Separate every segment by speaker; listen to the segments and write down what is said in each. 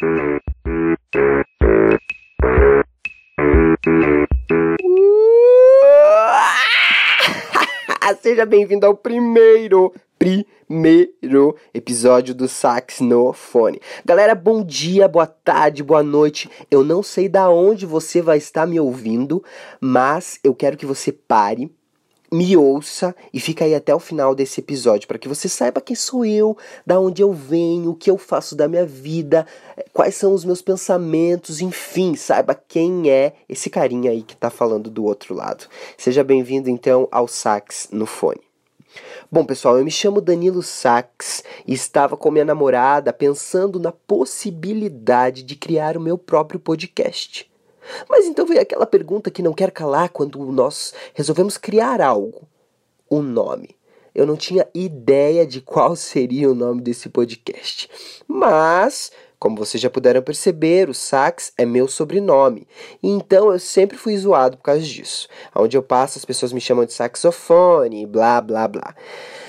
Speaker 1: Seja bem-vindo ao primeiro, primeiro episódio do Sax no Fone. Galera, bom dia, boa tarde, boa noite. Eu não sei da onde você vai estar me ouvindo, mas eu quero que você pare me ouça e fica aí até o final desse episódio para que você saiba quem sou eu, da onde eu venho, o que eu faço da minha vida, eh, quais são os meus pensamentos, enfim, saiba quem é esse carinha aí que tá falando do outro lado. Seja bem-vindo então ao Sax no Fone. Bom, pessoal, eu me chamo Danilo Sax e estava com minha namorada pensando na possibilidade de criar o meu próprio podcast. Mas então veio aquela pergunta que não quer calar quando nós resolvemos criar algo: o nome. Eu não tinha ideia de qual seria o nome desse podcast. Mas, como vocês já puderam perceber, o Sax é meu sobrenome. Então eu sempre fui zoado por causa disso. Onde eu passo, as pessoas me chamam de saxofone, blá blá blá.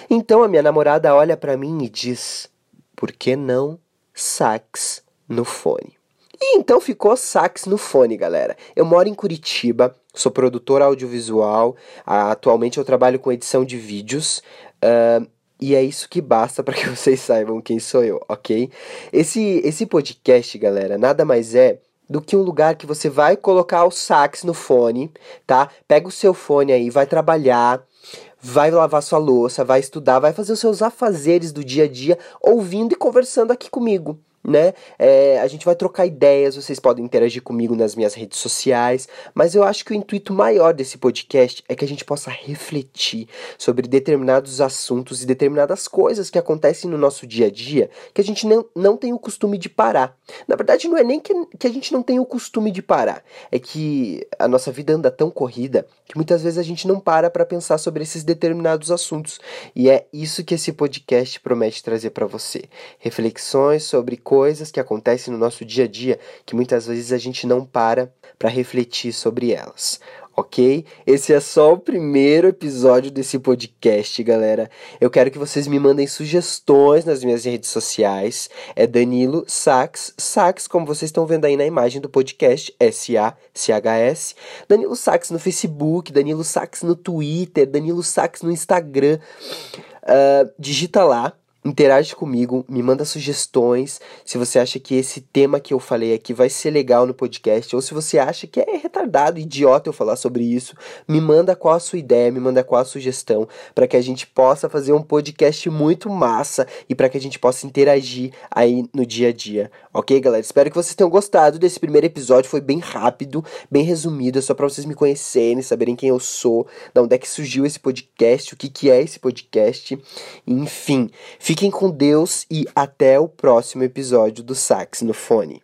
Speaker 1: Então a minha namorada olha para mim e diz: por que não sax no fone? E então ficou sax no fone, galera. Eu moro em Curitiba, sou produtor audiovisual, atualmente eu trabalho com edição de vídeos. Uh, e é isso que basta para que vocês saibam quem sou eu, ok? Esse, esse podcast, galera, nada mais é do que um lugar que você vai colocar o sax no fone, tá? Pega o seu fone aí, vai trabalhar, vai lavar sua louça, vai estudar, vai fazer os seus afazeres do dia a dia, ouvindo e conversando aqui comigo né? É, a gente vai trocar ideias, vocês podem interagir comigo nas minhas redes sociais, mas eu acho que o intuito maior desse podcast é que a gente possa refletir sobre determinados assuntos e determinadas coisas que acontecem no nosso dia a dia que a gente não, não tem o costume de parar. Na verdade, não é nem que, que a gente não tem o costume de parar, é que a nossa vida anda tão corrida que muitas vezes a gente não para para pensar sobre esses determinados assuntos. E é isso que esse podcast promete trazer para você. Reflexões sobre coisas que acontecem no nosso dia a dia que muitas vezes a gente não para para refletir sobre elas ok? Esse é só o primeiro episódio desse podcast, galera. Eu quero que vocês me mandem sugestões nas minhas redes sociais. É Danilo Sax, Sax, como vocês estão vendo aí na imagem do podcast, S-A-C-H-S. Danilo Sax no Facebook, Danilo Sax no Twitter, Danilo Sax no Instagram. Uh, digita lá interage comigo, me manda sugestões, se você acha que esse tema que eu falei aqui vai ser legal no podcast, ou se você acha que é retardado, idiota eu falar sobre isso, me manda qual a sua ideia, me manda qual a sugestão, para que a gente possa fazer um podcast muito massa e para que a gente possa interagir aí no dia a dia. Ok, galera? Espero que vocês tenham gostado desse primeiro episódio, foi bem rápido, bem resumido, é só para vocês me conhecerem, saberem quem eu sou, da onde é que surgiu esse podcast, o que que é esse podcast, enfim. Fiquem com Deus e até o próximo episódio do Sax no Fone.